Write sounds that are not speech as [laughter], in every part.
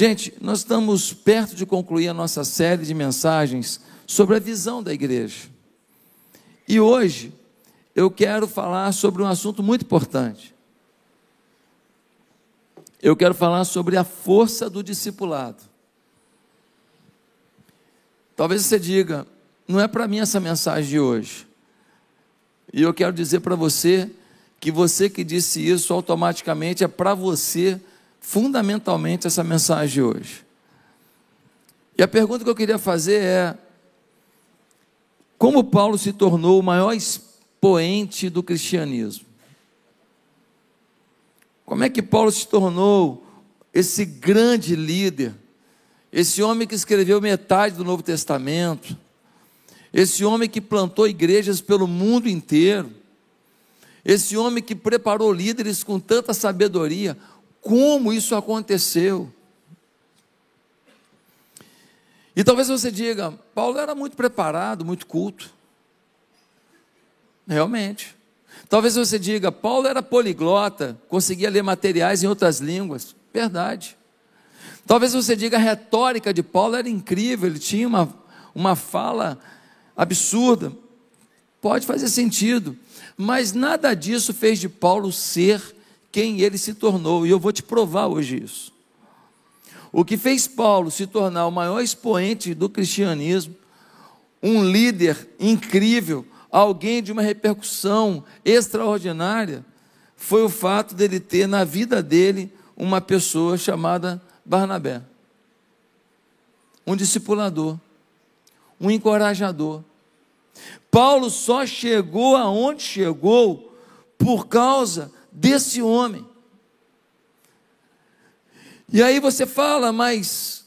Gente, nós estamos perto de concluir a nossa série de mensagens sobre a visão da igreja. E hoje eu quero falar sobre um assunto muito importante. Eu quero falar sobre a força do discipulado. Talvez você diga, não é para mim essa mensagem de hoje. E eu quero dizer para você que você que disse isso automaticamente é para você fundamentalmente essa mensagem hoje. E a pergunta que eu queria fazer é: como Paulo se tornou o maior expoente do cristianismo? Como é que Paulo se tornou esse grande líder, esse homem que escreveu metade do Novo Testamento, esse homem que plantou igrejas pelo mundo inteiro, esse homem que preparou líderes com tanta sabedoria? Como isso aconteceu. E talvez você diga, Paulo era muito preparado, muito culto. Realmente. Talvez você diga, Paulo era poliglota, conseguia ler materiais em outras línguas. Verdade. Talvez você diga, a retórica de Paulo era incrível, ele tinha uma, uma fala absurda. Pode fazer sentido. Mas nada disso fez de Paulo ser quem ele se tornou, e eu vou te provar hoje isso. O que fez Paulo se tornar o maior expoente do cristianismo, um líder incrível, alguém de uma repercussão extraordinária, foi o fato dele ter na vida dele uma pessoa chamada Barnabé. Um discipulador, um encorajador. Paulo só chegou aonde chegou por causa desse homem. E aí você fala, mas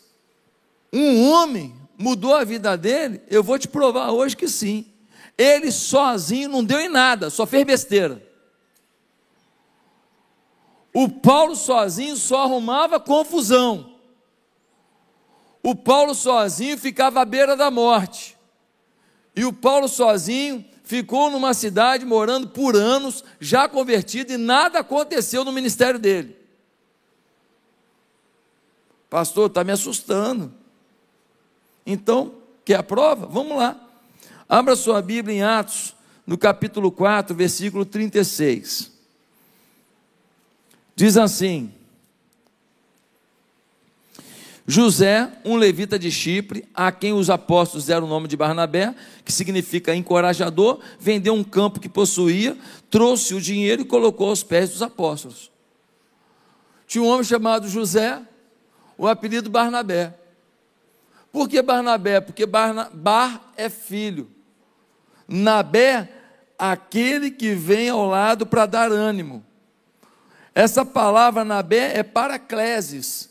um homem mudou a vida dele? Eu vou te provar hoje que sim. Ele sozinho não deu em nada, só fez besteira. O Paulo sozinho só arrumava confusão. O Paulo sozinho ficava à beira da morte. E o Paulo sozinho ficou numa cidade morando por anos, já convertido, e nada aconteceu no ministério dele. Pastor, está me assustando. Então, quer a prova? Vamos lá. Abra sua Bíblia em Atos, no capítulo 4, versículo 36. Diz assim: José, um levita de Chipre, a quem os apóstolos deram o nome de Barnabé, que significa encorajador, vendeu um campo que possuía, trouxe o dinheiro e colocou aos pés dos apóstolos. Tinha um homem chamado José, o apelido Barnabé. Por que Barnabé? Porque Barna, Bar é filho. Nabé, aquele que vem ao lado para dar ânimo. Essa palavra Nabé é paracleses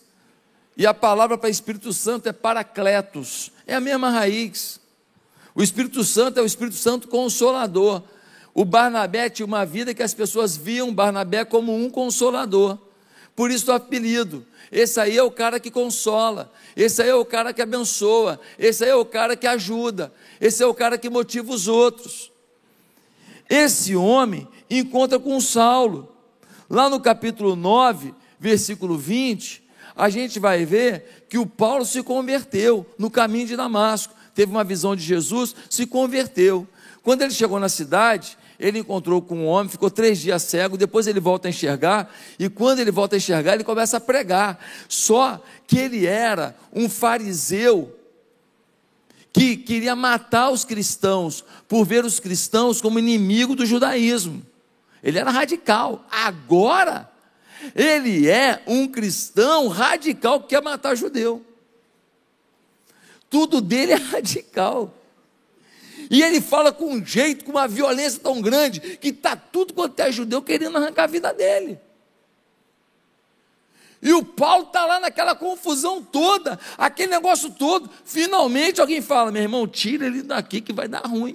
e a palavra para Espírito Santo é paracletos, é a mesma raiz. O Espírito Santo é o Espírito Santo consolador. O Barnabé tinha uma vida que as pessoas viam Barnabé como um consolador. Por isso o apelido. Esse aí é o cara que consola, esse aí é o cara que abençoa, esse aí é o cara que ajuda, esse é o cara que motiva os outros. Esse homem encontra com Saulo. Lá no capítulo 9, versículo 20, a gente vai ver que o Paulo se converteu no caminho de Damasco, teve uma visão de Jesus, se converteu. Quando ele chegou na cidade, ele encontrou com um homem, ficou três dias cego, depois ele volta a enxergar, e quando ele volta a enxergar, ele começa a pregar. Só que ele era um fariseu que queria matar os cristãos, por ver os cristãos como inimigo do judaísmo. Ele era radical. Agora, ele é um cristão radical que quer matar judeu. Tudo dele é radical. E ele fala com um jeito, com uma violência tão grande, que está tudo quanto é judeu querendo arrancar a vida dele. E o Paulo está lá naquela confusão toda, aquele negócio todo. Finalmente alguém fala: meu irmão, tira ele daqui que vai dar ruim.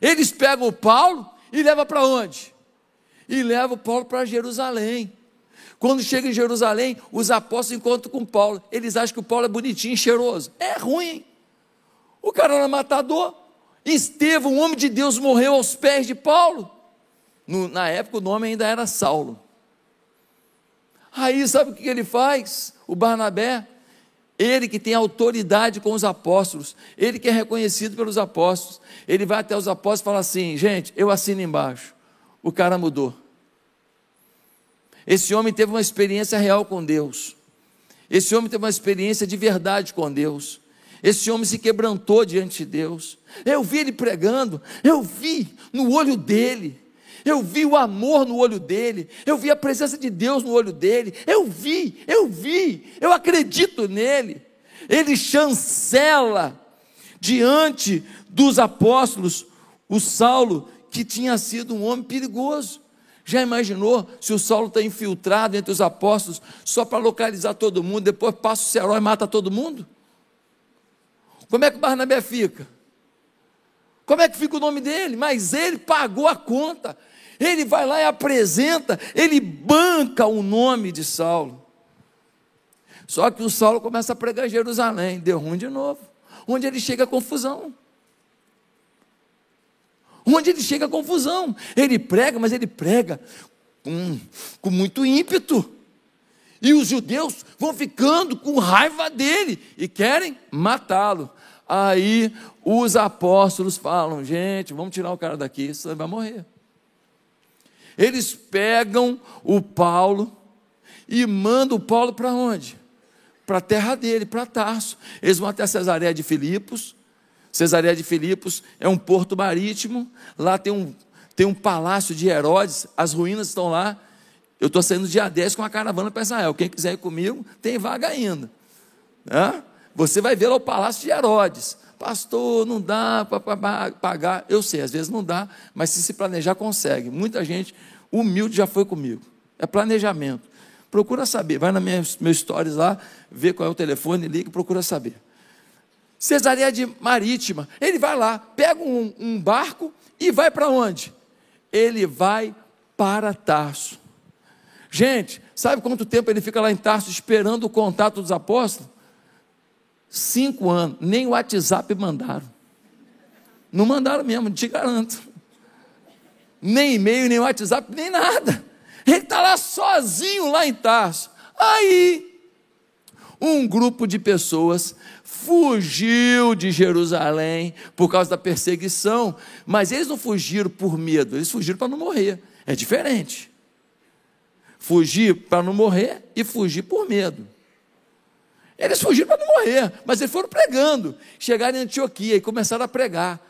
Eles pegam o Paulo e levam para onde? E leva Paulo para Jerusalém. Quando chega em Jerusalém, os apóstolos encontram com Paulo. Eles acham que o Paulo é bonitinho, cheiroso. É ruim. O cara era matador. Estevão, um homem de Deus, morreu aos pés de Paulo. No, na época o nome ainda era Saulo. Aí sabe o que ele faz? O Barnabé, ele que tem autoridade com os apóstolos, ele que é reconhecido pelos apóstolos, ele vai até os apóstolos e fala assim: gente, eu assino embaixo. O cara mudou. Esse homem teve uma experiência real com Deus. Esse homem teve uma experiência de verdade com Deus. Esse homem se quebrantou diante de Deus. Eu vi ele pregando, eu vi no olho dele, eu vi o amor no olho dele, eu vi a presença de Deus no olho dele, eu vi, eu vi, eu acredito nele. Ele chancela diante dos apóstolos o Saulo, que tinha sido um homem perigoso. Já imaginou se o Saulo está infiltrado entre os apóstolos só para localizar todo mundo, depois passa o cerol e mata todo mundo? Como é que o Barnabé fica? Como é que fica o nome dele? Mas ele pagou a conta. Ele vai lá e apresenta, ele banca o nome de Saulo. Só que o Saulo começa a pregar Jerusalém, deu ruim de novo. Onde ele chega a confusão. Onde ele chega a confusão. Ele prega, mas ele prega com, com muito ímpeto. E os judeus vão ficando com raiva dele e querem matá-lo. Aí os apóstolos falam: gente, vamos tirar o cara daqui, senão ele vai morrer. Eles pegam o Paulo e mandam o Paulo para onde? Para a terra dele, para Tarso. Eles vão até Cesareia de Filipos. Cesareia de Filipos é um porto marítimo. Lá tem um, tem um palácio de Herodes, as ruínas estão lá. Eu estou saindo dia 10 com a caravana para Israel. Quem quiser ir comigo, tem vaga ainda. Você vai ver lá o palácio de Herodes. Pastor, não dá para pagar. Eu sei, às vezes não dá, mas se se planejar, consegue. Muita gente humilde já foi comigo. É planejamento. Procura saber. Vai nas minhas meus stories lá, vê qual é o telefone, liga e procura saber. Cesareia de Marítima. Ele vai lá, pega um, um barco e vai para onde? Ele vai para Tarso. Gente, sabe quanto tempo ele fica lá em Tarso esperando o contato dos apóstolos? Cinco anos, nem o WhatsApp mandaram. Não mandaram mesmo, te garanto. Nem e-mail, nem WhatsApp, nem nada. Ele está lá sozinho, lá em Tarso. Aí, um grupo de pessoas fugiu de Jerusalém por causa da perseguição, mas eles não fugiram por medo, eles fugiram para não morrer. É diferente. Fugir para não morrer e fugir por medo. Eles fugiram para não morrer, mas eles foram pregando. Chegaram em Antioquia e começaram a pregar.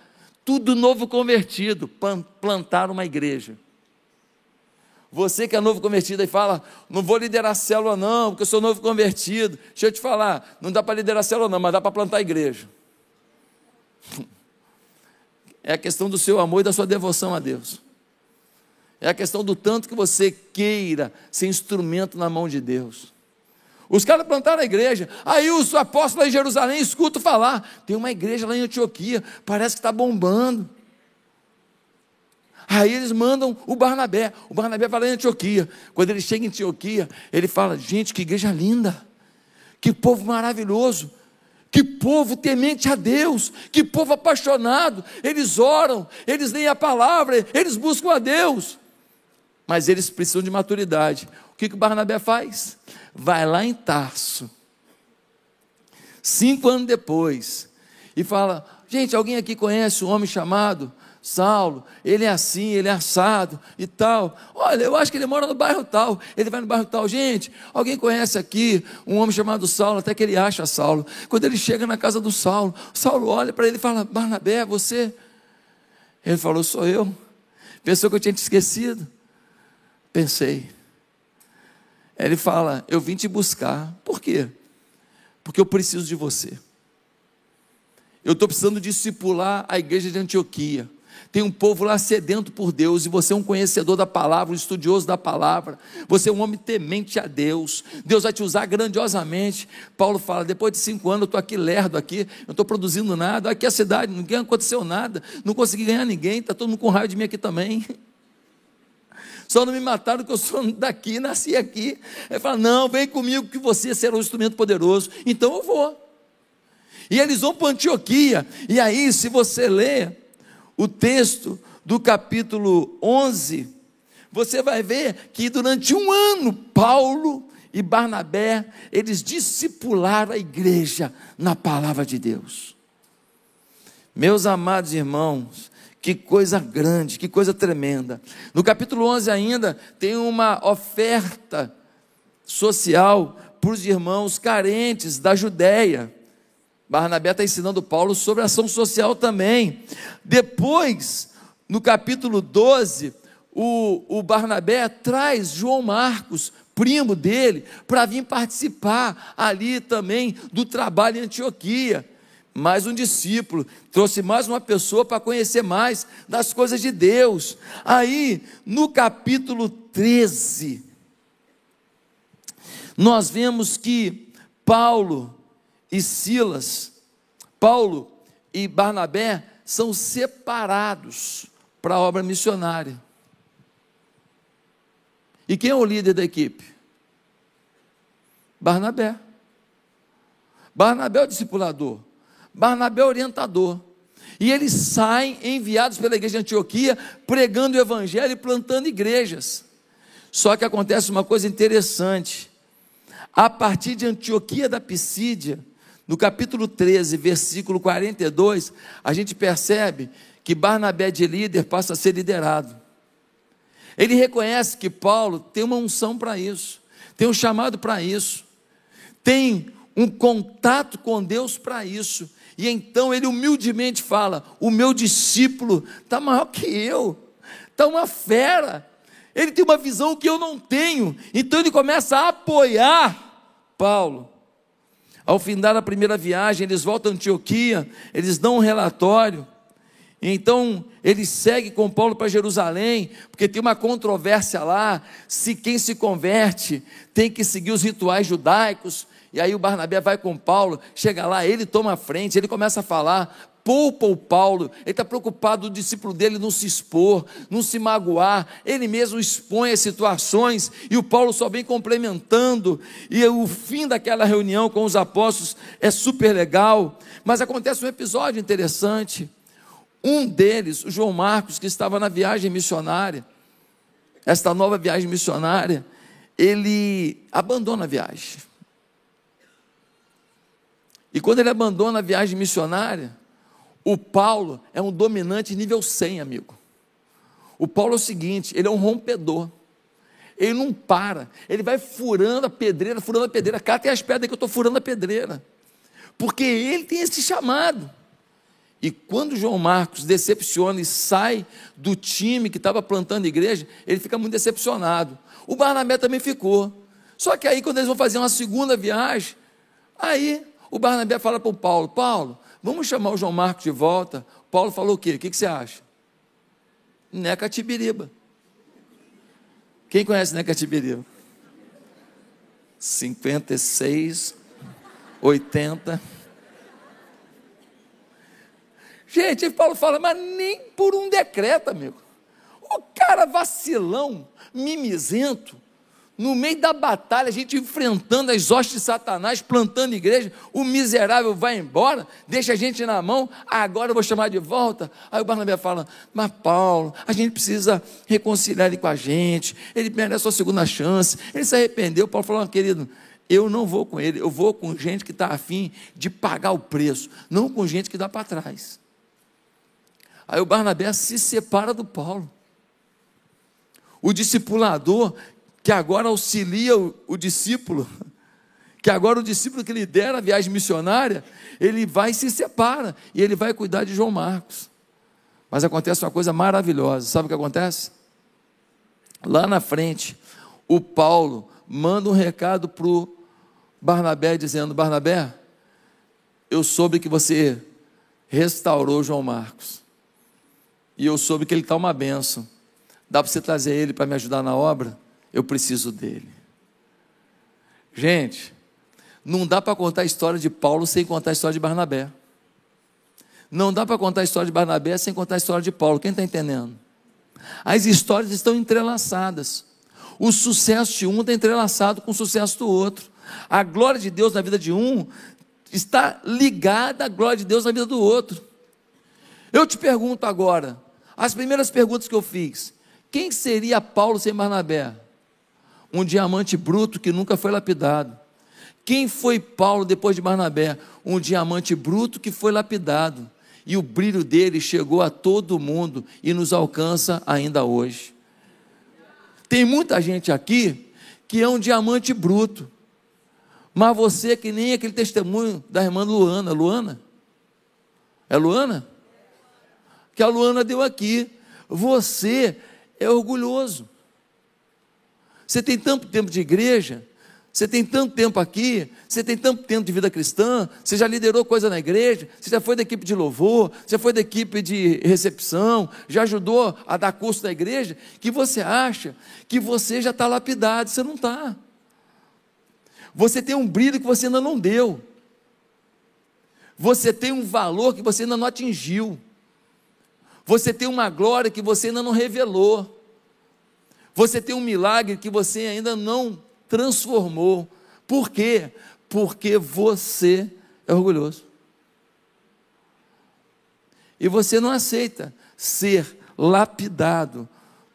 Tudo novo convertido, plantaram uma igreja. Você que é novo convertido e fala, não vou liderar célula não, porque eu sou novo convertido. Deixa eu te falar, não dá para liderar célula não, mas dá para plantar igreja. [laughs] É a questão do seu amor e da sua devoção a Deus. É a questão do tanto que você queira ser instrumento na mão de Deus. Os caras plantaram a igreja. Aí os apóstolos lá em Jerusalém escutam falar: tem uma igreja lá em Antioquia, parece que está bombando. Aí eles mandam o Barnabé. O Barnabé vai lá em Antioquia. Quando ele chega em Antioquia, ele fala: gente, que igreja linda, que povo maravilhoso. Que povo temente a Deus, que povo apaixonado, eles oram, eles leem a palavra, eles buscam a Deus, mas eles precisam de maturidade. O que, que o Barnabé faz? vai lá em Tarso, cinco anos depois, e fala: gente, alguém aqui conhece um homem chamado Saulo? Ele é assim, ele é assado e tal. Olha, eu acho que ele mora no bairro tal. Ele vai no bairro tal. Gente, alguém conhece aqui um homem chamado Saulo? Até que ele acha Saulo. Quando ele chega na casa do Saulo, Saulo olha para ele e fala: Barnabé, é você? Ele falou: sou eu. Pensou que eu tinha te esquecido? Pensei. Ele fala: Eu vim te buscar. Por quê? Porque eu preciso de você. Eu estou precisando discipular a igreja de Antioquia. Tem um povo lá sedento por Deus, e você é um conhecedor da palavra, um estudioso da palavra. Você é um homem temente a Deus. Deus vai te usar grandiosamente. Paulo fala: depois de cinco anos, eu estou aqui lerdo aqui, não estou produzindo nada. Aqui é a cidade, ninguém aconteceu nada, não consegui ganhar ninguém, está todo mundo com raiva de mim aqui também. [laughs] só não me mataram porque eu sou daqui, nasci aqui. Ele fala: não, vem comigo que você será um instrumento poderoso. Então eu vou. E eles vão para Antioquia. E aí, se você ler o texto do capítulo 11, você vai ver que durante um ano Paulo e Barnabé, eles discipularam a igreja na palavra de Deus. Meus amados irmãos, que coisa grande, que coisa tremenda. No capítulo 11 ainda tem uma oferta social para os irmãos carentes da Judéia. Barnabé está ensinando Paulo sobre ação social também. Depois, no capítulo 12, o, o Barnabé traz João Marcos, primo dele, para vir participar ali também do trabalho em Antioquia. Mais um discípulo, trouxe mais uma pessoa para conhecer mais das coisas de Deus. Aí, no capítulo 13, nós vemos que Paulo e Silas, Paulo e Barnabé são separados para a obra missionária. E quem é o líder da equipe? Barnabé. Barnabé é o discipulador. Barnabé é o orientador. E eles saem enviados pela igreja de Antioquia, pregando o evangelho e plantando igrejas. Só que acontece uma coisa interessante a partir de Antioquia da Pisídia, no capítulo 13, versículo 42, a gente percebe que Barnabé de líder passa a ser liderado. Ele reconhece que Paulo tem uma unção para isso, tem um chamado para isso, tem um contato com Deus para isso. E então ele humildemente fala: O meu discípulo está maior que eu, está uma fera, ele tem uma visão que eu não tenho. Então ele começa a apoiar Paulo. Ao findar a primeira viagem, eles voltam a Antioquia, eles dão um relatório. Então, ele segue com Paulo para Jerusalém, porque tem uma controvérsia lá, se quem se converte tem que seguir os rituais judaicos. E aí o Barnabé vai com Paulo, chega lá, ele toma a frente, ele começa a falar, poupa o Paulo, ele está preocupado o discípulo dele não se expor, não se magoar, ele mesmo expõe as situações e o Paulo só vem complementando. E o fim daquela reunião com os apóstolos é super legal, mas acontece um episódio interessante. Um deles, o João Marcos, que estava na viagem missionária, esta nova viagem missionária, ele abandona a viagem. E quando ele abandona a viagem missionária, o Paulo é um dominante nível 100, amigo. O Paulo é o seguinte: ele é um rompedor. Ele não para, ele vai furando a pedreira, furando a pedreira. Cá tem as pedras que eu estou furando a pedreira, porque ele tem esse chamado. E quando João Marcos decepciona e sai do time que estava plantando igreja, ele fica muito decepcionado. O Barnabé também ficou. Só que aí, quando eles vão fazer uma segunda viagem, aí o Barnabé fala para o Paulo: Paulo, Vamos chamar o João Marcos de volta. Paulo falou o quê? O que, você acha? Necatibiriba. Quem conhece Necatibiriba? 56, 80. Gente, Paulo fala, mas nem por um decreto, amigo. O cara vacilão, mimizento, no meio da batalha, a gente enfrentando as hostes de Satanás, plantando igreja, o miserável vai embora, deixa a gente na mão, agora eu vou chamar de volta. Aí o Barnabé fala: Mas Paulo, a gente precisa reconciliar ele com a gente, ele merece a segunda chance, ele se arrependeu. Paulo falou: Querido, eu não vou com ele, eu vou com gente que está afim de pagar o preço, não com gente que dá para trás. Aí o Barnabé se separa do Paulo. O discipulador que agora auxilia o, o discípulo, [laughs] que agora o discípulo que lidera a viagem missionária, ele vai e se separa, e ele vai cuidar de João Marcos. Mas acontece uma coisa maravilhosa, sabe o que acontece? Lá na frente, o Paulo manda um recado para o Barnabé, dizendo: Barnabé, eu soube que você restaurou João Marcos, e eu soube que ele está uma benção. Dá para você trazer ele para me ajudar na obra? Eu preciso dele. Gente, não dá para contar a história de Paulo sem contar a história de Barnabé. Não dá para contar a história de Barnabé sem contar a história de Paulo. Quem está entendendo? As histórias estão entrelaçadas. O sucesso de um está entrelaçado com o sucesso do outro. A glória de Deus na vida de um está ligada à glória de Deus na vida do outro. Eu te pergunto agora, as primeiras perguntas que eu fiz: quem seria Paulo sem Barnabé? Um diamante bruto que nunca foi lapidado. Quem foi Paulo depois de Barnabé? Um diamante bruto que foi lapidado. E o brilho dele chegou a todo mundo e nos alcança ainda hoje. Tem muita gente aqui que é um diamante bruto. Mas você é que nem aquele testemunho da irmã Luana. Luana? É Luana? Que a Luana deu aqui. Você é orgulhoso. Você tem tanto tempo de igreja, você tem tanto tempo aqui, você tem tanto tempo de vida cristã, você já liderou coisa na igreja, você já foi da equipe de louvor, você foi da equipe de recepção, já ajudou a dar curso na igreja, que você acha que você já está lapidado, você não está. Você tem um brilho que você ainda não deu. Você tem um valor que você ainda não atingiu. Você tem uma glória que você ainda não revelou. Você tem um milagre que você ainda não transformou. Por quê? Porque você é orgulhoso. E você não aceita ser lapidado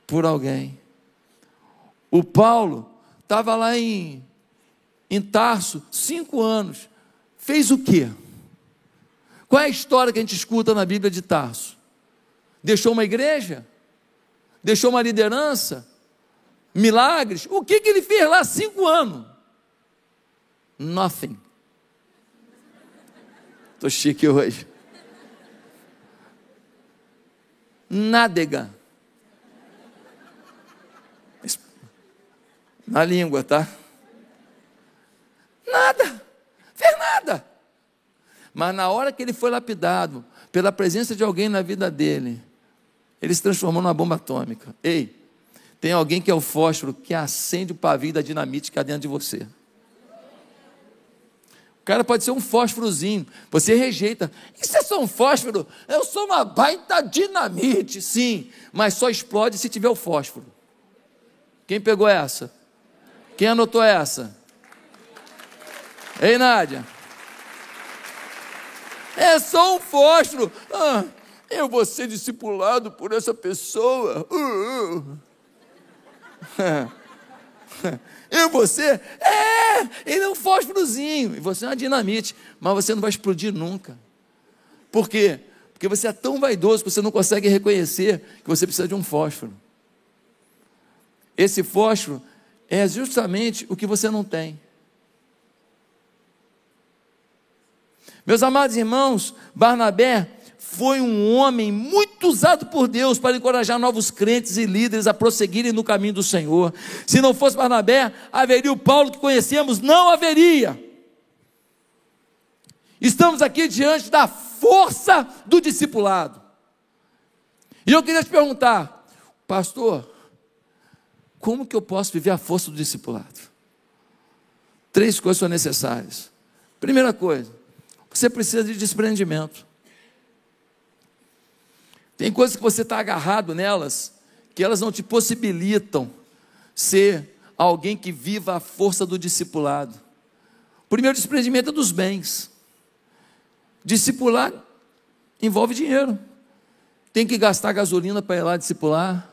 por alguém. O Paulo estava lá em, em Tarso, cinco anos. Fez o quê? Qual é a história que a gente escuta na Bíblia de Tarso? Deixou uma igreja? Deixou uma liderança? Milagres. O que, que ele fez lá cinco anos? Nothing. Estou chique hoje. Nádega. Na língua, tá? Nada. Fez nada. Mas na hora que ele foi lapidado, pela presença de alguém na vida dele, ele se transformou numa bomba atômica. Ei, tem alguém que é o fósforo que acende o pavio da dinamite que há dentro de você. O cara pode ser um fósforozinho, você rejeita. Isso é só um fósforo? Eu sou uma baita dinamite, sim, mas só explode se tiver o fósforo. Quem pegou essa? Quem anotou essa? Ei, Nádia. É só um fósforo. Ah, eu vou ser discipulado por essa pessoa. Uh, uh. [laughs] Eu você? É! Ele é um fósforozinho. E você é uma dinamite. Mas você não vai explodir nunca. Por quê? Porque você é tão vaidoso que você não consegue reconhecer que você precisa de um fósforo. Esse fósforo é justamente o que você não tem. Meus amados irmãos, Barnabé foi um homem muito usado por Deus para encorajar novos crentes e líderes a prosseguirem no caminho do Senhor. Se não fosse Barnabé, haveria o Paulo que conhecemos? Não haveria. Estamos aqui diante da força do discipulado. E eu queria te perguntar, pastor, como que eu posso viver a força do discipulado? Três coisas são necessárias. Primeira coisa, você precisa de desprendimento. Tem coisas que você está agarrado nelas, que elas não te possibilitam ser alguém que viva a força do discipulado. O primeiro desprendimento é dos bens. Discipular envolve dinheiro. Tem que gastar gasolina para ir lá discipular.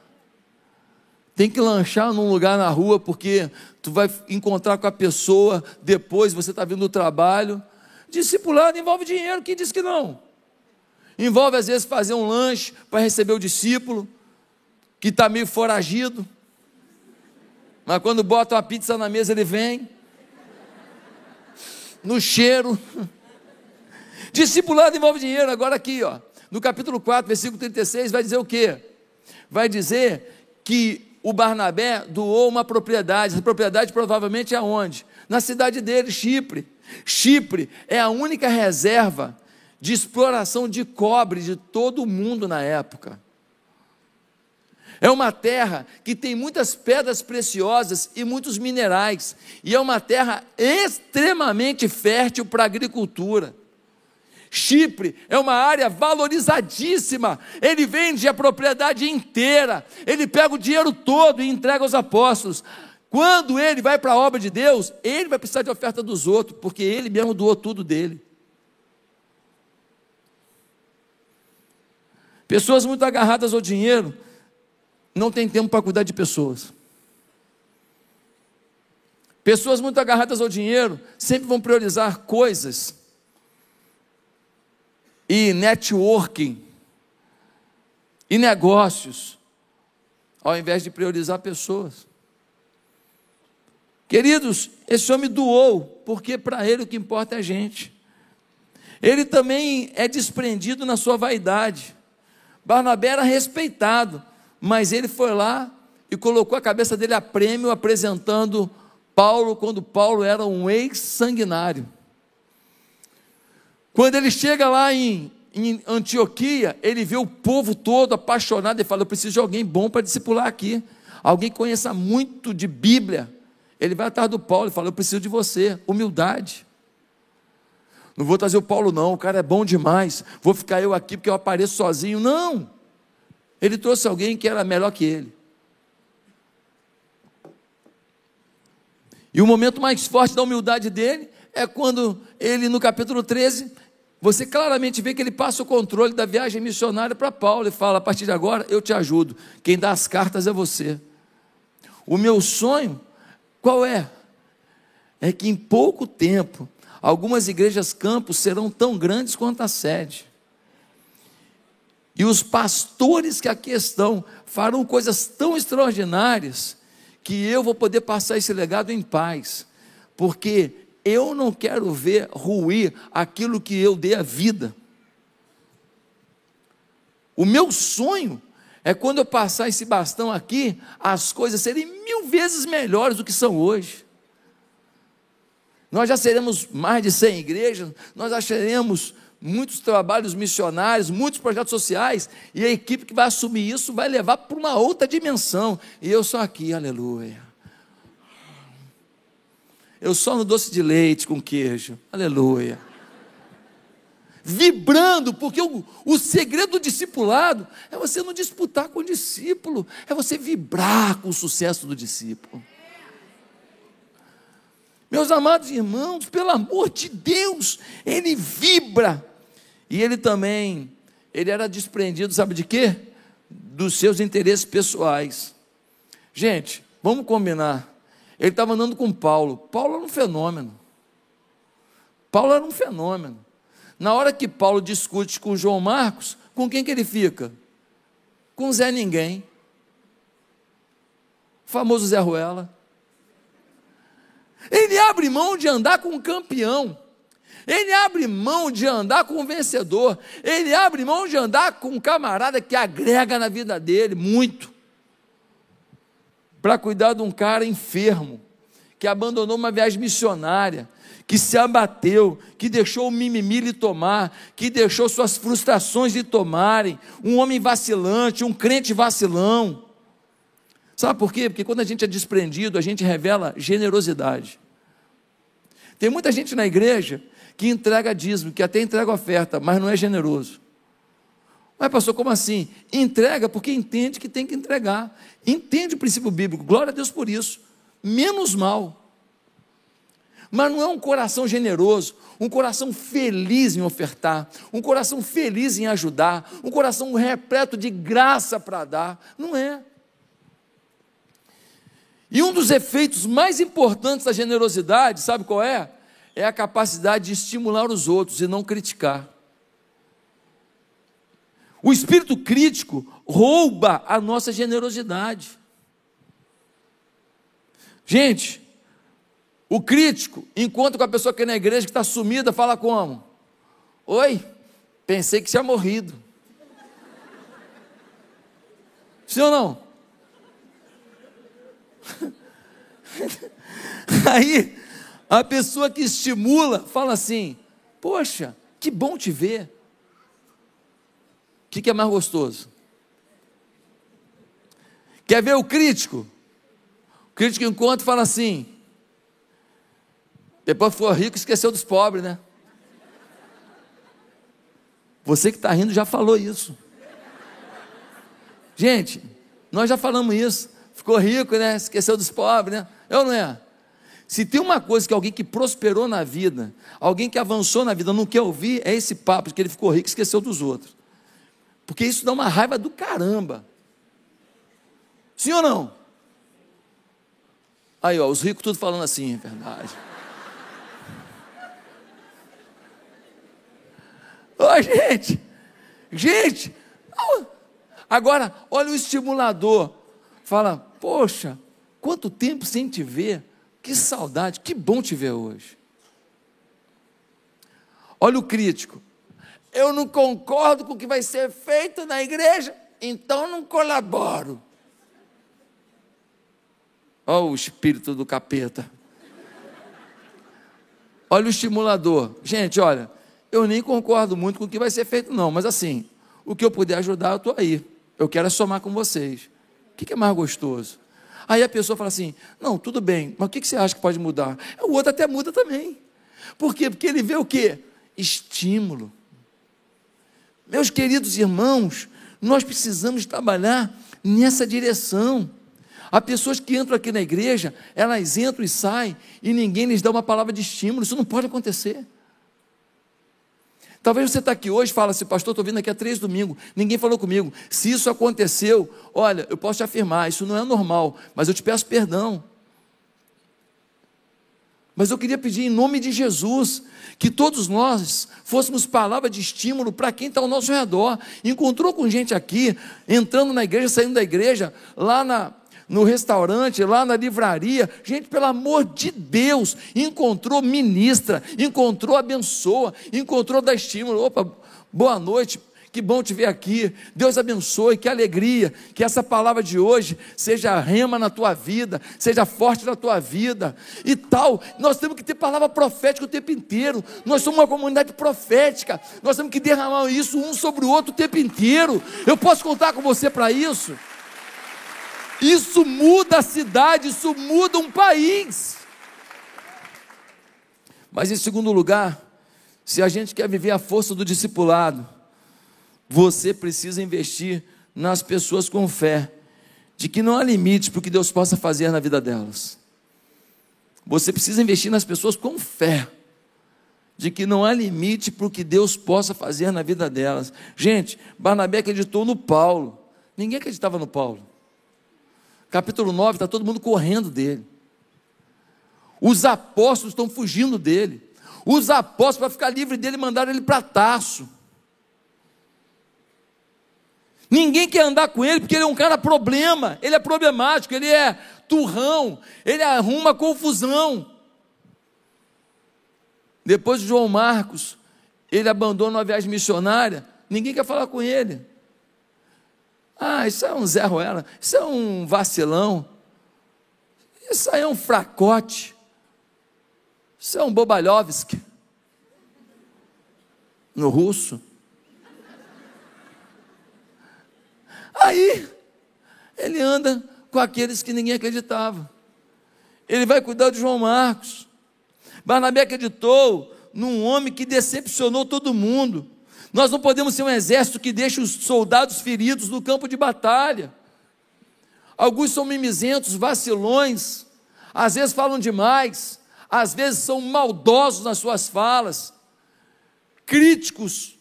Tem que lanchar num lugar na rua porque tu vai encontrar com a pessoa depois, você está vindo do trabalho. Discipulado envolve dinheiro, quem disse que não? Envolve às vezes fazer um lanche para receber o discípulo, que está meio foragido. Mas quando bota uma pizza na mesa, ele vem. No cheiro. [laughs] Discipulado envolve dinheiro. Agora aqui, ó, no capítulo 4, versículo 36, vai dizer o quê? Vai dizer que o Barnabé doou uma propriedade. Essa propriedade provavelmente é onde? Na cidade dele, Chipre. Chipre é a única reserva de exploração de cobre de todo o mundo na época. É uma terra que tem muitas pedras preciosas e muitos minerais, e é uma terra extremamente fértil para a agricultura. Chipre é uma área valorizadíssima. Ele vende a propriedade inteira, ele pega o dinheiro todo e entrega aos apóstolos. Quando ele vai para a obra de Deus, ele vai precisar de oferta dos outros, porque ele mesmo doou tudo dele. Pessoas muito agarradas ao dinheiro não têm tempo para cuidar de pessoas. Pessoas muito agarradas ao dinheiro sempre vão priorizar coisas e networking e negócios, ao invés de priorizar pessoas. Queridos, esse homem doou, porque para ele o que importa é a gente. Ele também é desprendido na sua vaidade. Barnabé era respeitado, mas ele foi lá e colocou a cabeça dele a prêmio apresentando Paulo quando Paulo era um ex-sanguinário. Quando ele chega lá em, em Antioquia, ele vê o povo todo apaixonado e fala: Eu preciso de alguém bom para discipular aqui, alguém que conheça muito de Bíblia. Ele vai atrás do Paulo e fala: Eu preciso de você, humildade. Não vou trazer o Paulo, não, o cara é bom demais, vou ficar eu aqui porque eu apareço sozinho. Não! Ele trouxe alguém que era melhor que ele. E o momento mais forte da humildade dele é quando ele, no capítulo 13, você claramente vê que ele passa o controle da viagem missionária para Paulo e fala: a partir de agora eu te ajudo, quem dá as cartas é você. O meu sonho, qual é? É que em pouco tempo, algumas igrejas campos serão tão grandes quanto a sede. E os pastores que aqui estão farão coisas tão extraordinárias que eu vou poder passar esse legado em paz, porque eu não quero ver ruir aquilo que eu dei a vida. O meu sonho é quando eu passar esse bastão aqui, as coisas serem mil vezes melhores do que são hoje. Nós já seremos mais de 100 igrejas, nós já seremos muitos trabalhos missionários, muitos projetos sociais, e a equipe que vai assumir isso vai levar para uma outra dimensão. E eu sou aqui, aleluia. Eu só no doce de leite com queijo, aleluia. Vibrando, porque o, o segredo do discipulado é você não disputar com o discípulo, é você vibrar com o sucesso do discípulo. Meus amados irmãos, pelo amor de Deus, ele vibra e ele também, ele era desprendido, sabe de quê? Dos seus interesses pessoais. Gente, vamos combinar. Ele estava andando com Paulo. Paulo era um fenômeno. Paulo era um fenômeno. Na hora que Paulo discute com João Marcos, com quem que ele fica? Com Zé Ninguém. O famoso Zé Ruela. Ele abre mão de andar com um campeão. Ele abre mão de andar com um vencedor. Ele abre mão de andar com um camarada que agrega na vida dele muito. Para cuidar de um cara enfermo, que abandonou uma viagem missionária, que se abateu, que deixou o mimimi lhe tomar, que deixou suas frustrações lhe tomarem. Um homem vacilante, um crente vacilão. Sabe por quê? Porque quando a gente é desprendido, a gente revela generosidade. Tem muita gente na igreja que entrega dízimo, que até entrega oferta, mas não é generoso. Mas, pastor, como assim? Entrega porque entende que tem que entregar. Entende o princípio bíblico. Glória a Deus por isso. Menos mal. Mas não é um coração generoso, um coração feliz em ofertar, um coração feliz em ajudar, um coração repleto de graça para dar. Não é. E um dos efeitos mais importantes da generosidade, sabe qual é? é a capacidade de estimular os outros e não criticar. O espírito crítico rouba a nossa generosidade. Gente, o crítico encontra com a pessoa que é na igreja que está sumida, fala como? Oi, pensei que tinha morrido. Sim ou não? [laughs] Aí a pessoa que estimula fala assim: Poxa, que bom te ver. O que, que é mais gostoso? Quer ver o crítico? O crítico encontra e fala assim: Depois foi rico, esqueceu dos pobres, né? Você que está rindo já falou isso. Gente, nós já falamos isso. Ficou rico, né? Esqueceu dos pobres, né? Eu não é? Se tem uma coisa que alguém que prosperou na vida, alguém que avançou na vida, não quer ouvir, é esse papo de que ele ficou rico e esqueceu dos outros. Porque isso dá uma raiva do caramba. Sim ou não? Aí, ó, os ricos tudo falando assim, é verdade. Ô, gente, gente, agora, olha o estimulador. Fala, poxa, quanto tempo sem te ver, que saudade, que bom te ver hoje. Olha o crítico, eu não concordo com o que vai ser feito na igreja, então não colaboro. Olha o espírito do capeta. Olha o estimulador. Gente, olha, eu nem concordo muito com o que vai ser feito, não, mas assim, o que eu puder ajudar, eu estou aí. Eu quero é somar com vocês. O que é mais gostoso? Aí a pessoa fala assim: não, tudo bem, mas o que você acha que pode mudar? O outro até muda também. Por quê? Porque ele vê o quê? Estímulo. Meus queridos irmãos, nós precisamos trabalhar nessa direção. Há pessoas que entram aqui na igreja, elas entram e saem, e ninguém lhes dá uma palavra de estímulo. Isso não pode acontecer. Talvez você está aqui hoje e fala assim, pastor, estou vindo aqui há três domingos, ninguém falou comigo. Se isso aconteceu, olha, eu posso te afirmar, isso não é normal, mas eu te peço perdão. Mas eu queria pedir em nome de Jesus que todos nós fôssemos palavra de estímulo para quem está ao nosso redor. Encontrou com gente aqui, entrando na igreja, saindo da igreja, lá na, no restaurante, lá na livraria. Gente, pelo amor de Deus, encontrou ministra, encontrou abençoa, encontrou dá estímulo. Opa, boa noite, que bom te ver aqui. Deus abençoe, que alegria. Que essa palavra de hoje seja rema na tua vida, seja forte na tua vida e tal. Nós temos que ter palavra profética o tempo inteiro. Nós somos uma comunidade profética. Nós temos que derramar isso um sobre o outro o tempo inteiro. Eu posso contar com você para isso? Isso muda a cidade, isso muda um país. Mas em segundo lugar, se a gente quer viver a força do discipulado, você precisa investir nas pessoas com fé, de que não há limite para o que Deus possa fazer na vida delas. Você precisa investir nas pessoas com fé, de que não há limite para o que Deus possa fazer na vida delas. Gente, Barnabé acreditou no Paulo, ninguém acreditava no Paulo. Capítulo 9, está todo mundo correndo dele. Os apóstolos estão fugindo dele. Os apóstolos, para ficar livre dele, mandaram ele para Taço. Ninguém quer andar com ele porque ele é um cara problema, ele é problemático, ele é turrão, ele arruma confusão. Depois de João Marcos, ele abandona uma viagem missionária, ninguém quer falar com ele. Ah, isso é um Zé Ruela, isso é um vacilão, isso aí é um fracote, isso é um Bobalhovski, no russo. Aí, ele anda com aqueles que ninguém acreditava. Ele vai cuidar de João Marcos. Barnabé acreditou num homem que decepcionou todo mundo. Nós não podemos ser um exército que deixa os soldados feridos no campo de batalha. Alguns são mimizentos, vacilões, às vezes falam demais, às vezes são maldosos nas suas falas, críticos,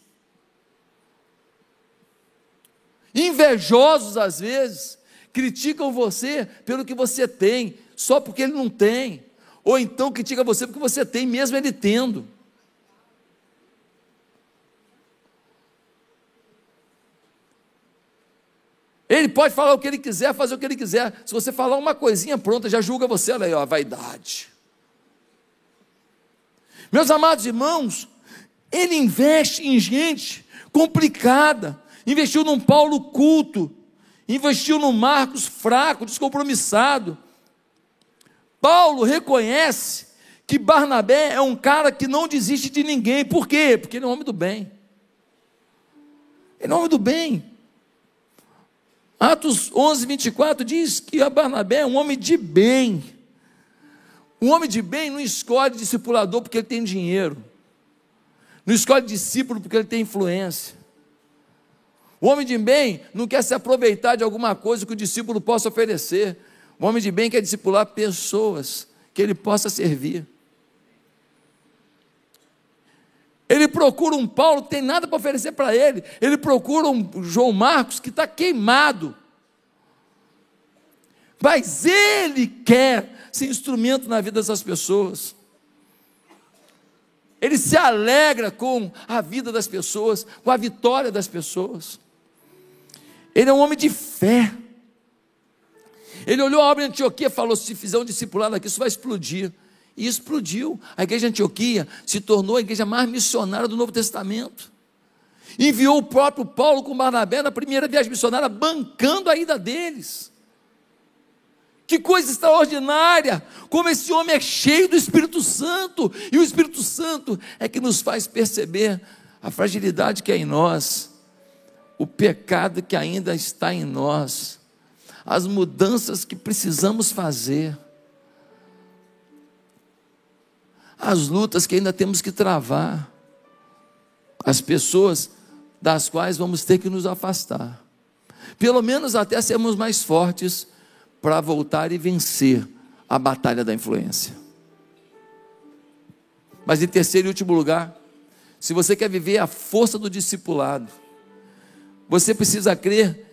invejosos às vezes, criticam você pelo que você tem, só porque ele não tem, ou então critica você porque você tem, mesmo ele tendo. Ele pode falar o que ele quiser, fazer o que ele quiser. Se você falar uma coisinha, pronta, já julga você. Olha aí, ó, a vaidade. Meus amados irmãos, ele investe em gente complicada, investiu num Paulo culto, investiu num Marcos fraco, descompromissado. Paulo reconhece que Barnabé é um cara que não desiste de ninguém. Por quê? Porque ele é um homem do bem. Ele é um homem do bem. Atos 11, 24 diz que a Barnabé é um homem de bem. Um homem de bem não escolhe discipulador porque ele tem dinheiro. Não escolhe discípulo porque ele tem influência. O homem de bem não quer se aproveitar de alguma coisa que o discípulo possa oferecer. O homem de bem quer discipular pessoas que ele possa servir. Ele procura um Paulo tem nada para oferecer para ele. Ele procura um João Marcos que está queimado. Mas ele quer ser instrumento na vida dessas pessoas. Ele se alegra com a vida das pessoas, com a vitória das pessoas. Ele é um homem de fé. Ele olhou a obra de Antioquia e falou: se fizer um discipulado aqui, isso vai explodir. E explodiu. A igreja de Antioquia se tornou a igreja mais missionária do Novo Testamento. Enviou o próprio Paulo com Barnabé na primeira viagem missionária, bancando a ida deles. Que coisa extraordinária! Como esse homem é cheio do Espírito Santo, e o Espírito Santo é que nos faz perceber a fragilidade que é em nós, o pecado que ainda está em nós, as mudanças que precisamos fazer. As lutas que ainda temos que travar, as pessoas das quais vamos ter que nos afastar, pelo menos até sermos mais fortes para voltar e vencer a batalha da influência. Mas em terceiro e último lugar, se você quer viver a força do discipulado, você precisa crer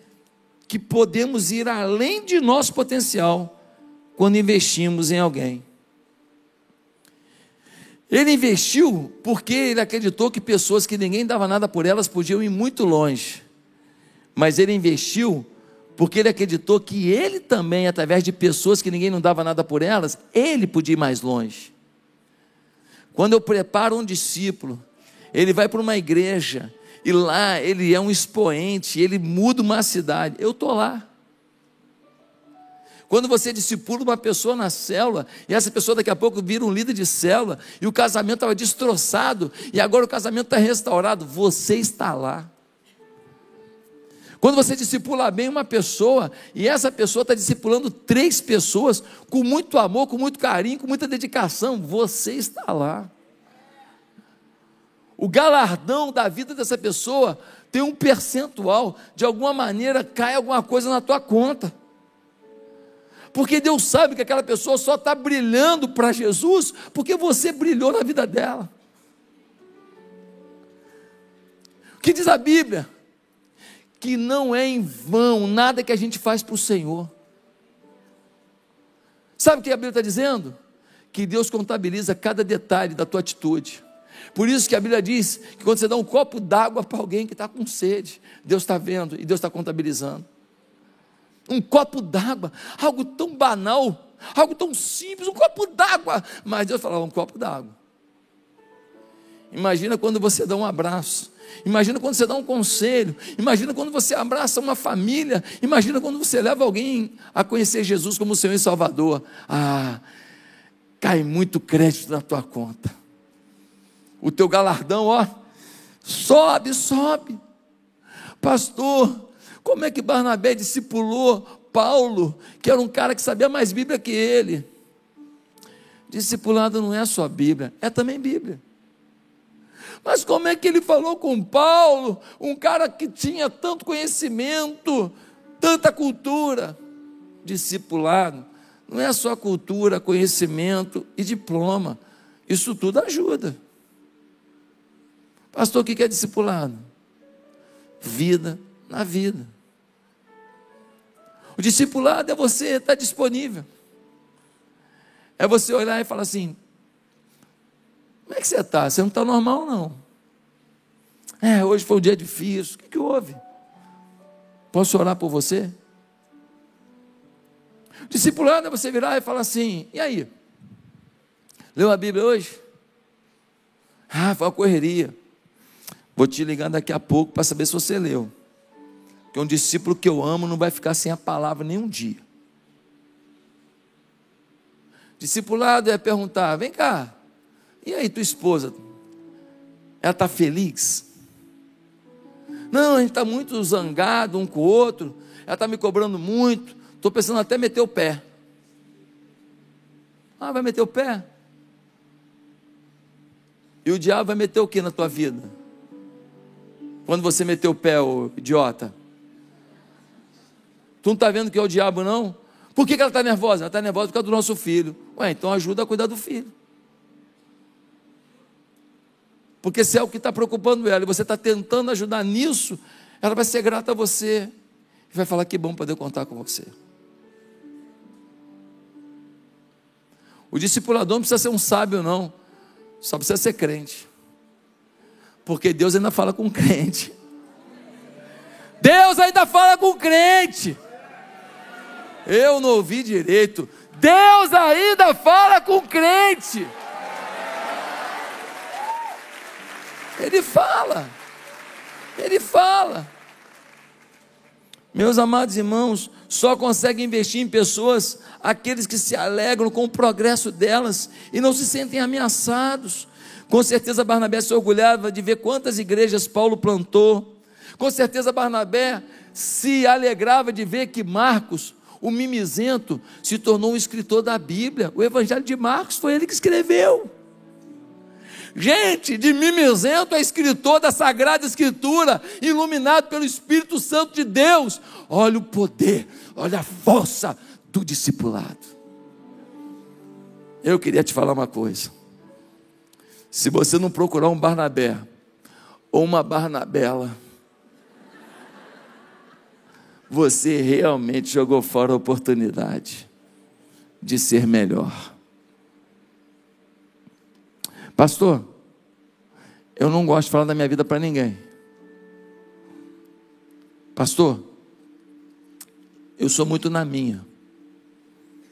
que podemos ir além de nosso potencial quando investimos em alguém. Ele investiu porque ele acreditou que pessoas que ninguém dava nada por elas podiam ir muito longe. Mas ele investiu porque ele acreditou que ele também, através de pessoas que ninguém não dava nada por elas, ele podia ir mais longe. Quando eu preparo um discípulo, ele vai para uma igreja e lá ele é um expoente, ele muda uma cidade. Eu estou lá. Quando você discipula uma pessoa na célula, e essa pessoa daqui a pouco vira um líder de célula, e o casamento estava destroçado, e agora o casamento está restaurado, você está lá. Quando você discipula bem uma pessoa, e essa pessoa está discipulando três pessoas, com muito amor, com muito carinho, com muita dedicação, você está lá. O galardão da vida dessa pessoa tem um percentual, de alguma maneira cai alguma coisa na tua conta. Porque Deus sabe que aquela pessoa só está brilhando para Jesus porque você brilhou na vida dela. O que diz a Bíblia? Que não é em vão nada que a gente faz para o Senhor. Sabe o que a Bíblia está dizendo? Que Deus contabiliza cada detalhe da tua atitude. Por isso que a Bíblia diz que quando você dá um copo d'água para alguém que está com sede, Deus está vendo e Deus está contabilizando um copo d'água, algo tão banal, algo tão simples, um copo d'água. Mas Deus falava, um copo d'água. Imagina quando você dá um abraço. Imagina quando você dá um conselho. Imagina quando você abraça uma família. Imagina quando você leva alguém a conhecer Jesus como Senhor e Salvador. Ah, cai muito crédito na tua conta. O teu galardão, ó, sobe, sobe. Pastor, como é que Barnabé discipulou Paulo, que era um cara que sabia mais Bíblia que ele? Discipulado não é só Bíblia, é também Bíblia. Mas como é que ele falou com Paulo, um cara que tinha tanto conhecimento, tanta cultura? Discipulado não é só cultura, conhecimento e diploma. Isso tudo ajuda. Pastor, o que é discipulado? Vida na vida. O discipulado é você estar disponível. É você olhar e falar assim: como é que você está? Você não está normal, não. É, hoje foi um dia difícil. O que, que houve? Posso orar por você? Discipulado é você virar e falar assim: e aí? Leu a Bíblia hoje? Ah, foi uma correria. Vou te ligar daqui a pouco para saber se você leu que um discípulo que eu amo não vai ficar sem a palavra nem um dia. Discipulado é perguntar: vem cá, e aí tua esposa? Ela está feliz? Não, a gente está muito zangado um com o outro, ela está me cobrando muito, estou pensando até meter o pé. Ah, vai meter o pé? E o diabo vai meter o que na tua vida? Quando você meter o pé, ô idiota? Tu não está vendo que é o diabo, não? Por que, que ela está nervosa? Ela está nervosa por causa do nosso filho. Ué, então ajuda a cuidar do filho. Porque se é o que está preocupando ela e você está tentando ajudar nisso, ela vai ser grata a você. E vai falar que bom poder contar com você. O discipulador não precisa ser um sábio, não. Só precisa ser crente. Porque Deus ainda fala com crente. Deus ainda fala com crente. Eu não ouvi direito. Deus ainda fala com crente. Ele fala. Ele fala. Meus amados irmãos, só consegue investir em pessoas aqueles que se alegram com o progresso delas e não se sentem ameaçados. Com certeza Barnabé se orgulhava de ver quantas igrejas Paulo plantou. Com certeza Barnabé se alegrava de ver que Marcos, o mimizento, se tornou um escritor da Bíblia. O Evangelho de Marcos foi ele que escreveu. Gente, de mimizento é escritor da Sagrada Escritura, iluminado pelo Espírito Santo de Deus. Olha o poder, olha a força do discipulado. Eu queria te falar uma coisa. Se você não procurar um Barnabé ou uma Barnabela, você realmente jogou fora a oportunidade de ser melhor. Pastor, eu não gosto de falar da minha vida para ninguém. Pastor, eu sou muito na minha.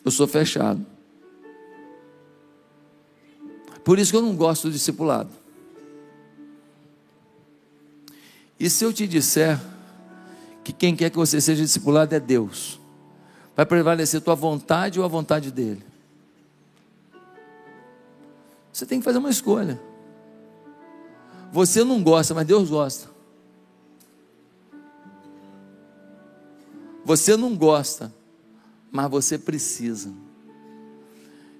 Eu sou fechado. Por isso que eu não gosto do discipulado. E se eu te disser que quem quer que você seja discipulado é Deus, vai prevalecer tua vontade ou a vontade dele? Você tem que fazer uma escolha. Você não gosta, mas Deus gosta. Você não gosta, mas você precisa.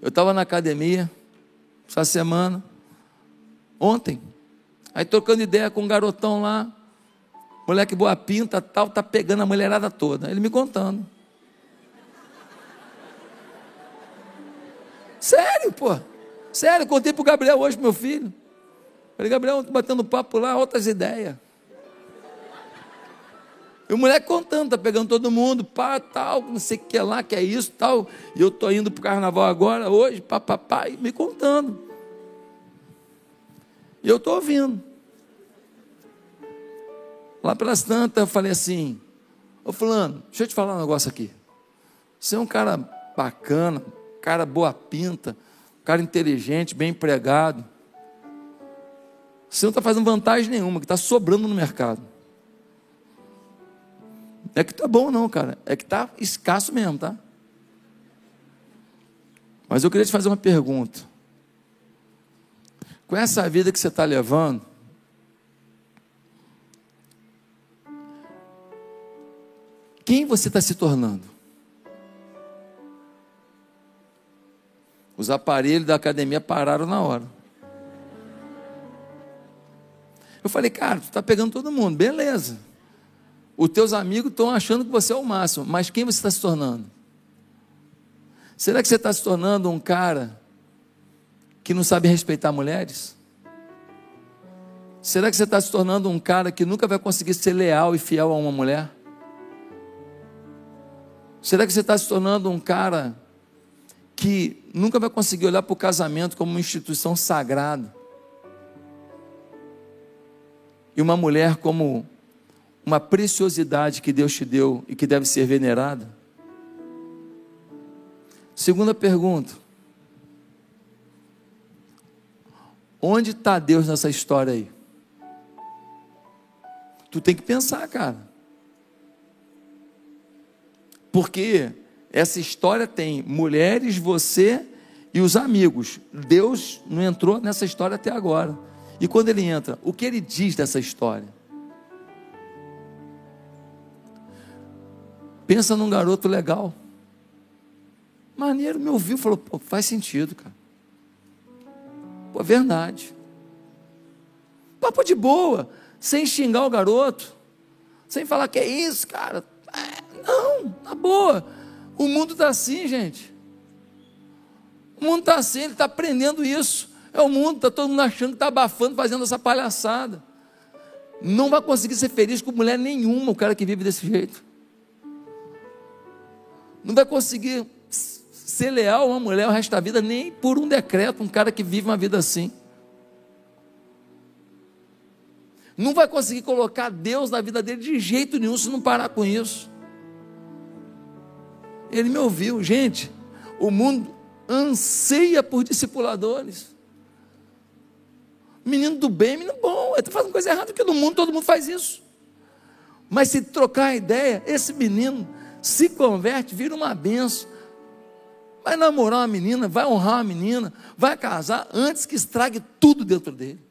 Eu estava na academia, essa semana, ontem. Aí trocando ideia com um garotão lá, moleque boa pinta, tal, tá pegando a mulherada toda. Ele me contando. Sério, pô. Sério, contei pro Gabriel hoje, meu filho. Falei, Gabriel, batendo papo lá, outras ideias. E o moleque contando, tá pegando todo mundo, pá, tal, não sei o que lá, que é isso, tal. E eu tô indo pro carnaval agora, hoje, pá, pá, pá, e me contando. E eu tô ouvindo. Lá pelas tantas, eu falei assim, ô fulano, deixa eu te falar um negócio aqui. Você é um cara bacana, cara boa pinta, cara inteligente, bem empregado. Você não está fazendo vantagem nenhuma, que está sobrando no mercado. É que tá bom não, cara. É que tá escasso mesmo, tá? Mas eu queria te fazer uma pergunta. Com essa vida que você está levando, quem você está se tornando? Os aparelhos da academia pararam na hora. Eu falei, cara, tu está pegando todo mundo, beleza. Os teus amigos estão achando que você é o máximo, mas quem você está se tornando? Será que você está se tornando um cara que não sabe respeitar mulheres? Será que você está se tornando um cara que nunca vai conseguir ser leal e fiel a uma mulher? Será que você está se tornando um cara que nunca vai conseguir olhar para o casamento como uma instituição sagrada? E uma mulher como uma preciosidade que Deus te deu e que deve ser venerada? Segunda pergunta: onde está Deus nessa história aí? Tu tem que pensar, cara. Porque essa história tem mulheres, você e os amigos. Deus não entrou nessa história até agora. E quando ele entra, o que ele diz dessa história? Pensa num garoto legal. Maneiro, me ouviu, falou, faz sentido, cara. Pô, verdade. Papo de boa, sem xingar o garoto, sem falar que é isso, cara. Não, na boa. O mundo está assim, gente. O mundo está assim, ele está aprendendo isso. É o mundo, está todo mundo achando que está abafando, fazendo essa palhaçada. Não vai conseguir ser feliz com mulher nenhuma, o cara que vive desse jeito não vai conseguir ser leal a uma mulher o resto da vida, nem por um decreto, um cara que vive uma vida assim. Não vai conseguir colocar Deus na vida dele de jeito nenhum se não parar com isso. Ele me ouviu, gente. O mundo anseia por discipuladores. Menino do bem, menino bom, ele está fazendo coisa errada, porque no mundo todo mundo faz isso. Mas se trocar a ideia, esse menino se converte, vira uma benção. Vai namorar uma menina, vai honrar uma menina, vai casar antes que estrague tudo dentro dele.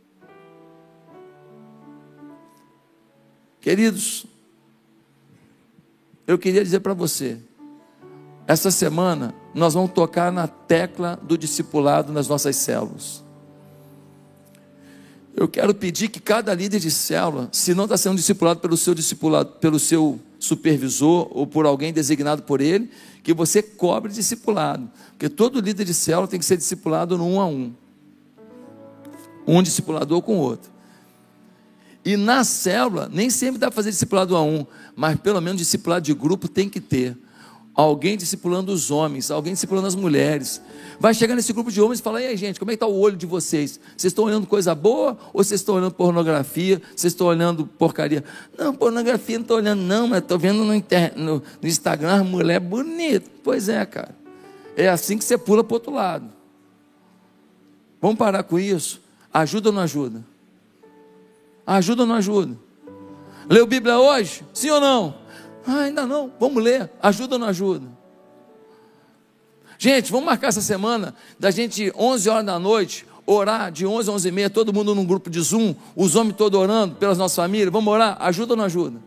Queridos, eu queria dizer para você, essa semana nós vamos tocar na tecla do discipulado nas nossas células. Eu quero pedir que cada líder de célula, se não está sendo discipulado pelo seu discipulado, pelo seu supervisor ou por alguém designado por ele, que você cobre discipulado. Porque todo líder de célula tem que ser discipulado no um a um. Um discipulador com o outro. E na célula, nem sempre dá para fazer discipulado a um, mas pelo menos discipulado de grupo tem que ter alguém discipulando os homens, alguém discipulando as mulheres. Vai chegar nesse grupo de homens e falar: e aí, gente, como é que está o olho de vocês? Vocês estão olhando coisa boa ou vocês estão olhando pornografia? Vocês estão olhando porcaria? Não, pornografia não estou olhando, não, mas estou vendo no, inter... no, no Instagram mulher bonita. Pois é, cara. É assim que você pula para o outro lado. Vamos parar com isso? Ajuda ou não ajuda? Ajuda ou não ajuda? Leu Bíblia hoje? Sim ou não? Ah, ainda não. Vamos ler. Ajuda ou não ajuda? Gente, vamos marcar essa semana da gente 11 horas da noite orar de 11 a 11 e meia, todo mundo num grupo de Zoom, os homens todos orando pelas nossas famílias. Vamos orar? Ajuda ou não ajuda?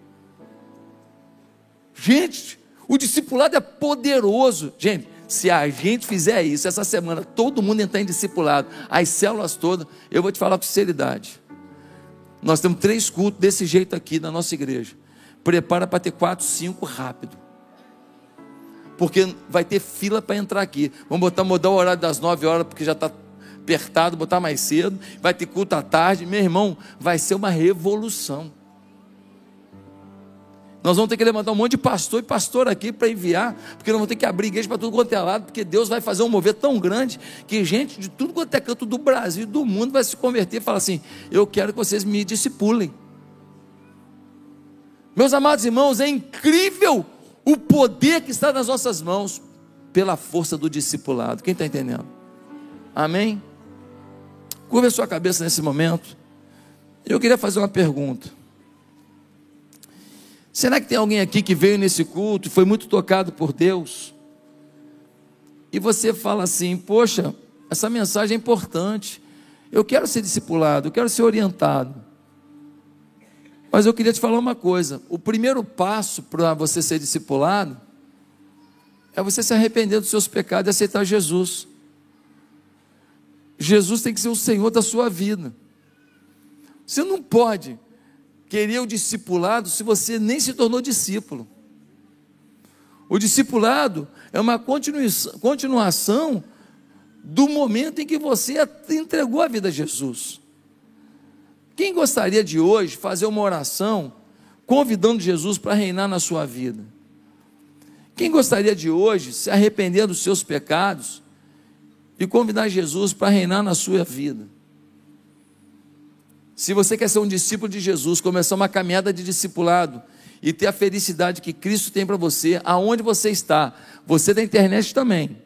Gente, o discipulado é poderoso. Gente, se a gente fizer isso essa semana, todo mundo entrar em discipulado, as células todas, eu vou te falar com sinceridade. Nós temos três cultos desse jeito aqui na nossa igreja prepara para ter quatro, cinco rápido. Porque vai ter fila para entrar aqui. Vamos botar, mudar o horário das nove horas, porque já está apertado, botar mais cedo. Vai ter culto à tarde. Meu irmão, vai ser uma revolução. Nós vamos ter que levantar um monte de pastor e pastor aqui para enviar, porque nós vamos ter que abrir igreja para tudo quanto é lado, porque Deus vai fazer um mover tão grande que gente de tudo quanto é canto do Brasil e do mundo vai se converter e falar assim: Eu quero que vocês me discipulem. Meus amados irmãos, é incrível o poder que está nas nossas mãos pela força do discipulado. Quem está entendendo? Amém? Curva a sua cabeça nesse momento. Eu queria fazer uma pergunta. Será que tem alguém aqui que veio nesse culto e foi muito tocado por Deus? E você fala assim: Poxa, essa mensagem é importante. Eu quero ser discipulado, eu quero ser orientado. Mas eu queria te falar uma coisa: o primeiro passo para você ser discipulado é você se arrepender dos seus pecados e aceitar Jesus. Jesus tem que ser o Senhor da sua vida. Você não pode querer o discipulado se você nem se tornou discípulo. O discipulado é uma continuação do momento em que você entregou a vida a Jesus. Quem gostaria de hoje fazer uma oração convidando Jesus para reinar na sua vida? Quem gostaria de hoje se arrepender dos seus pecados e convidar Jesus para reinar na sua vida? Se você quer ser um discípulo de Jesus, começar uma caminhada de discipulado e ter a felicidade que Cristo tem para você, aonde você está, você da internet também,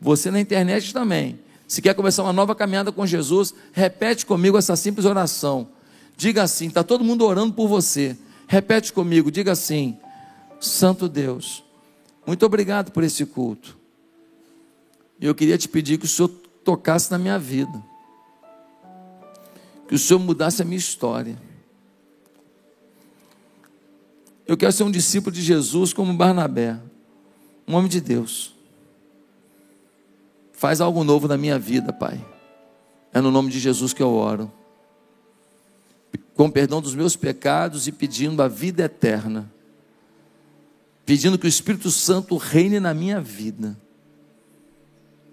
você na internet também, se quer começar uma nova caminhada com Jesus, repete comigo essa simples oração. Diga assim: está todo mundo orando por você. Repete comigo, diga assim: Santo Deus, muito obrigado por esse culto. Eu queria te pedir que o Senhor tocasse na minha vida, que o Senhor mudasse a minha história. Eu quero ser um discípulo de Jesus como Barnabé, um homem de Deus. Faz algo novo na minha vida, Pai. É no nome de Jesus que eu oro. Com perdão dos meus pecados e pedindo a vida eterna. Pedindo que o Espírito Santo reine na minha vida.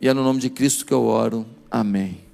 E é no nome de Cristo que eu oro. Amém.